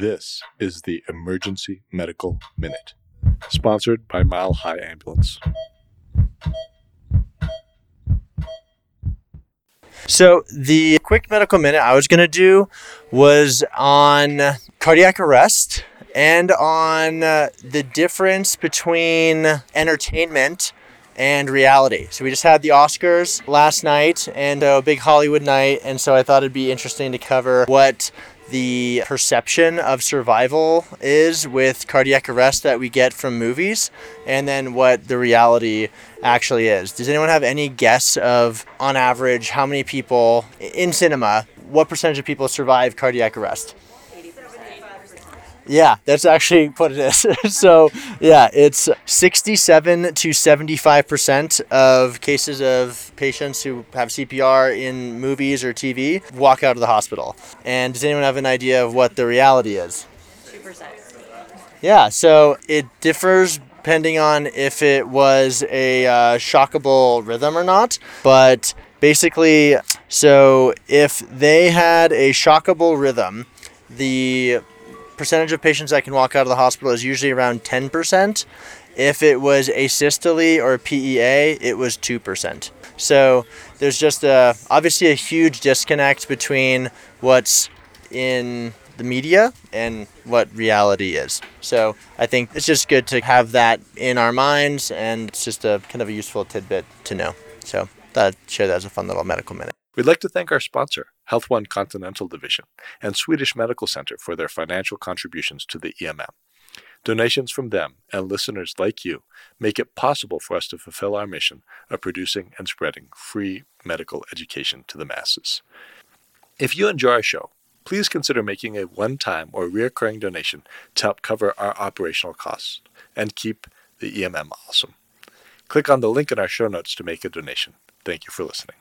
This is the Emergency Medical Minute, sponsored by Mile High Ambulance. So, the quick medical minute I was going to do was on cardiac arrest and on uh, the difference between entertainment and reality. So, we just had the Oscars last night and a big Hollywood night, and so I thought it'd be interesting to cover what the perception of survival is with cardiac arrest that we get from movies and then what the reality actually is. Does anyone have any guess of, on average, how many people in cinema, what percentage of people survive cardiac arrest? Yeah, that's actually what it is. so, yeah, it's 67 to 75% of cases of patients who have CPR in movies or TV walk out of the hospital. And does anyone have an idea of what the reality is? 2%. Yeah, so it differs depending on if it was a uh, shockable rhythm or not. But basically, so if they had a shockable rhythm, the percentage of patients that can walk out of the hospital is usually around 10%. If it was asystole or a PEA, it was 2%. So there's just a, obviously a huge disconnect between what's in the media and what reality is. So I think it's just good to have that in our minds and it's just a kind of a useful tidbit to know. So I'd share that as a fun little medical minute. We'd like to thank our sponsor, Health One Continental Division, and Swedish Medical Center for their financial contributions to the EMM. Donations from them and listeners like you make it possible for us to fulfill our mission of producing and spreading free medical education to the masses. If you enjoy our show, please consider making a one time or recurring donation to help cover our operational costs and keep the EMM awesome. Click on the link in our show notes to make a donation. Thank you for listening.